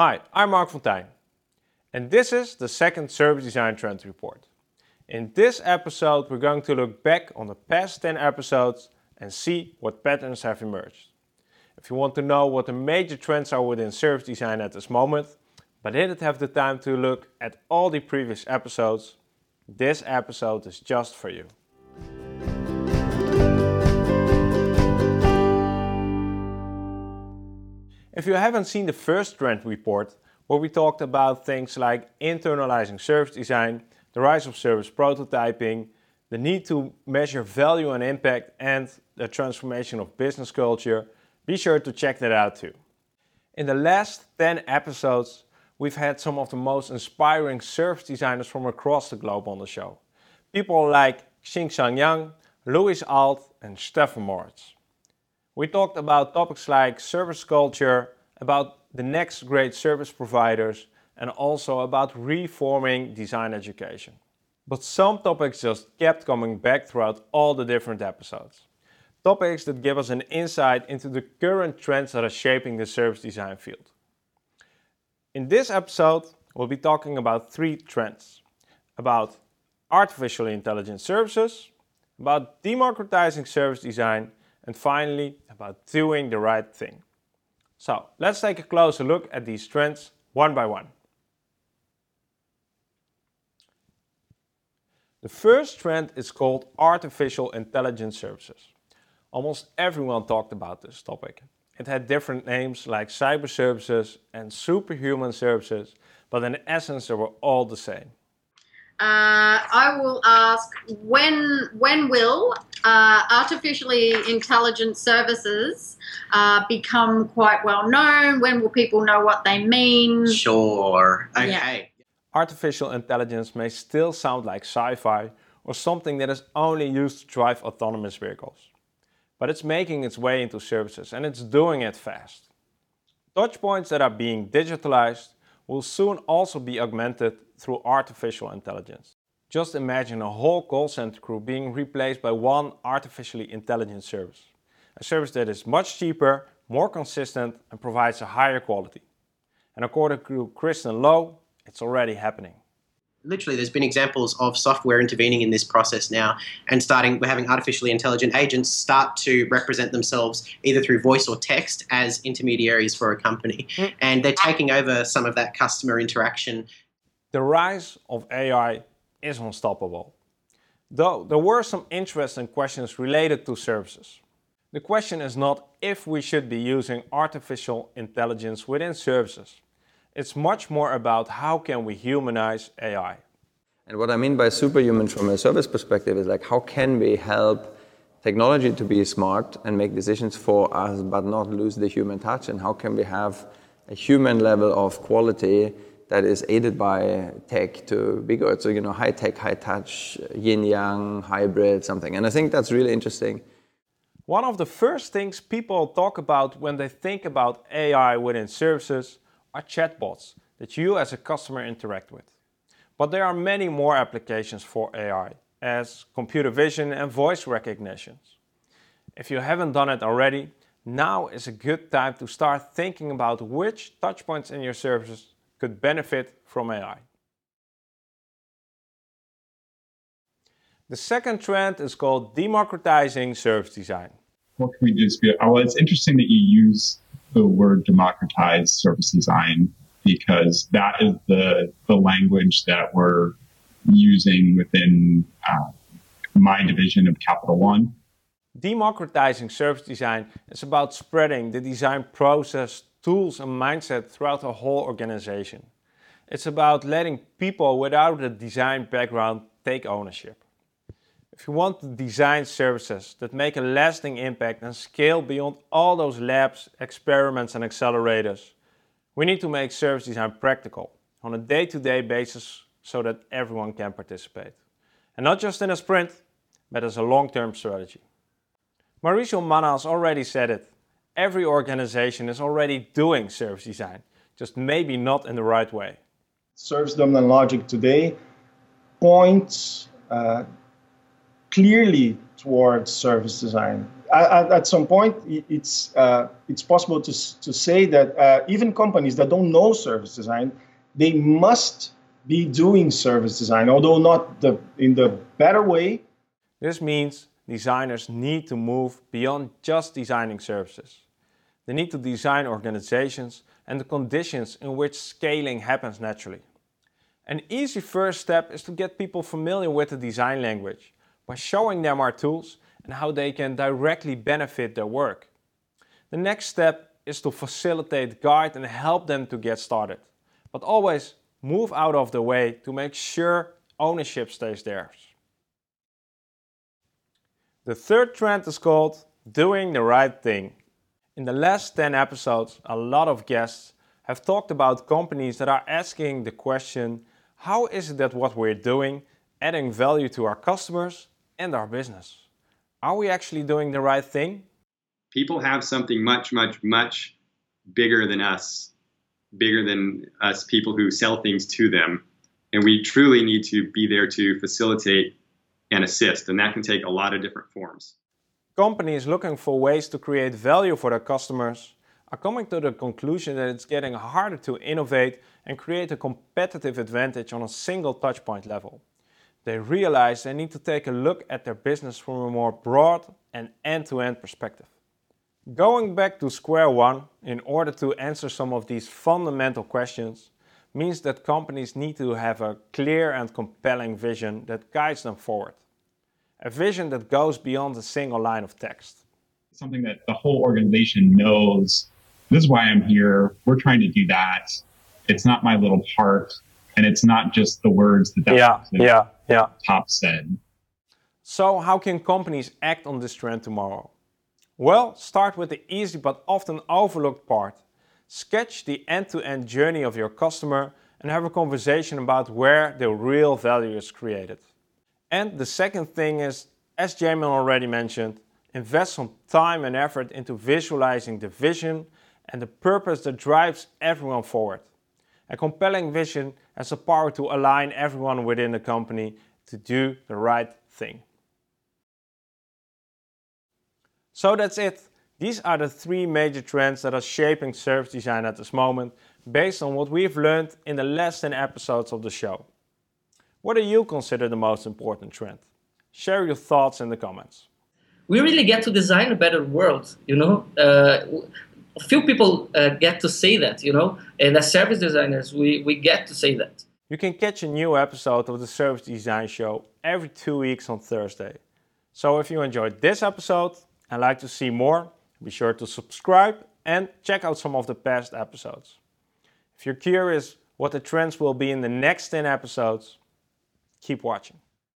Hi, I'm Marc Fontijn, and this is the second Service Design Trend Report. In this episode, we're going to look back on the past 10 episodes and see what patterns have emerged. If you want to know what the major trends are within service design at this moment, but didn't have the time to look at all the previous episodes, this episode is just for you. If you haven't seen the first trend report, where we talked about things like internalizing service design, the rise of service prototyping, the need to measure value and impact, and the transformation of business culture, be sure to check that out too. In the last 10 episodes, we've had some of the most inspiring service designers from across the globe on the show. People like Xing Yang, Louis Alt, and Stefan Moritz. We talked about topics like service culture, about the next great service providers, and also about reforming design education. But some topics just kept coming back throughout all the different episodes. Topics that give us an insight into the current trends that are shaping the service design field. In this episode, we'll be talking about three trends about artificial intelligence services, about democratizing service design, and finally about doing the right thing. So let's take a closer look at these trends one by one. The first trend is called artificial intelligence services. Almost everyone talked about this topic. It had different names like cyber services and superhuman services, but in essence they were all the same. Uh, I will ask when when will uh, artificially intelligent services uh, become quite well known? When will people know what they mean? Sure. Okay. Yeah. Artificial intelligence may still sound like sci fi or something that is only used to drive autonomous vehicles. But it's making its way into services and it's doing it fast. Touchpoints that are being digitalized will soon also be augmented through artificial intelligence. Just imagine a whole call center crew being replaced by one artificially intelligent service. A service that is much cheaper, more consistent, and provides a higher quality. And according to Kristen Lowe, it's already happening literally there's been examples of software intervening in this process now and starting we're having artificially intelligent agents start to represent themselves either through voice or text as intermediaries for a company. Mm. and they're taking over some of that customer interaction. The rise of ai is unstoppable. Though there were some interesting questions related to services. The question is not if we should be using artificial intelligence within services it's much more about how can we humanize AI. And what I mean by superhuman from a service perspective is like how can we help technology to be smart and make decisions for us but not lose the human touch and how can we have a human level of quality that is aided by tech to be good. So, you know, high tech, high touch, yin yang, hybrid, something. And I think that's really interesting. One of the first things people talk about when they think about AI within services are chatbots that you as a customer interact with. But there are many more applications for AI, as computer vision and voice recognitions. If you haven't done it already, now is a good time to start thinking about which touchpoints in your services could benefit from AI. The second trend is called democratizing service design. What can we do? Oh, well, it's interesting that you use the word democratize service design because that is the, the language that we're using within uh, my division of Capital One. Democratizing service design is about spreading the design process, tools, and mindset throughout the whole organization. It's about letting people without a design background take ownership. If you want to design services that make a lasting impact and scale beyond all those labs, experiments, and accelerators, we need to make service design practical on a day to day basis so that everyone can participate. And not just in a sprint, but as a long term strategy. Mauricio Manhães already said it. Every organization is already doing service design, just maybe not in the right way. Service dominant logic today points uh, clearly towards service design. at, at some point, it's uh, it's possible to to say that uh, even companies that don't know service design, they must be doing service design, although not the in the better way. This means designers need to move beyond just designing services. They need to design organizations and the conditions in which scaling happens naturally. An easy first step is to get people familiar with the design language by showing them our tools and how they can directly benefit their work. The next step is to facilitate, guide and help them to get started. But always move out of the way to make sure ownership stays theirs. The third trend is called doing the right thing. In the last 10 episodes, a lot of guests have talked about companies that are asking the question, how is it that what we're doing adding value to our customers and our business? Are we actually doing the right thing? People have something much, much, much bigger than us, bigger than us people who sell things to them. And we truly need to be there to facilitate and assist. And that can take a lot of different forms. Companies looking for ways to create value for their customers are coming to the conclusion that it's getting harder to innovate and create a competitive advantage on a single touchpoint level they realize they need to take a look at their business from a more broad and end-to-end perspective. Going back to square one in order to answer some of these fundamental questions means that companies need to have a clear and compelling vision that guides them forward. A vision that goes beyond a single line of text. Something that the whole organization knows this is why I'm here. We're trying to do that. It's not my little part and it's not just the words that that yeah, yeah, yeah. top said. So how can companies act on this trend tomorrow? Well, start with the easy but often overlooked part. Sketch the end-to-end -end journey of your customer and have a conversation about where the real value is created. And the second thing is, as Jamin already mentioned, invest some time and effort into visualizing the vision and the purpose that drives everyone forward. A compelling vision has the power to align everyone within the company to do the right thing. So that's it. These are the three major trends that are shaping service design at this moment based on what we've learned in the last 10 episodes of the show. What do you consider the most important trend? Share your thoughts in the comments. We really get to design a better world, you know? Uh, few people uh, get to say that, you know, and as service designers, we, we get to say that. You can catch a new episode of the Service Design Show every two weeks on Thursday. So if you enjoyed this episode and like to see more, be sure to subscribe and check out some of the past episodes. If you're curious what the trends will be in the next 10 episodes, keep watching.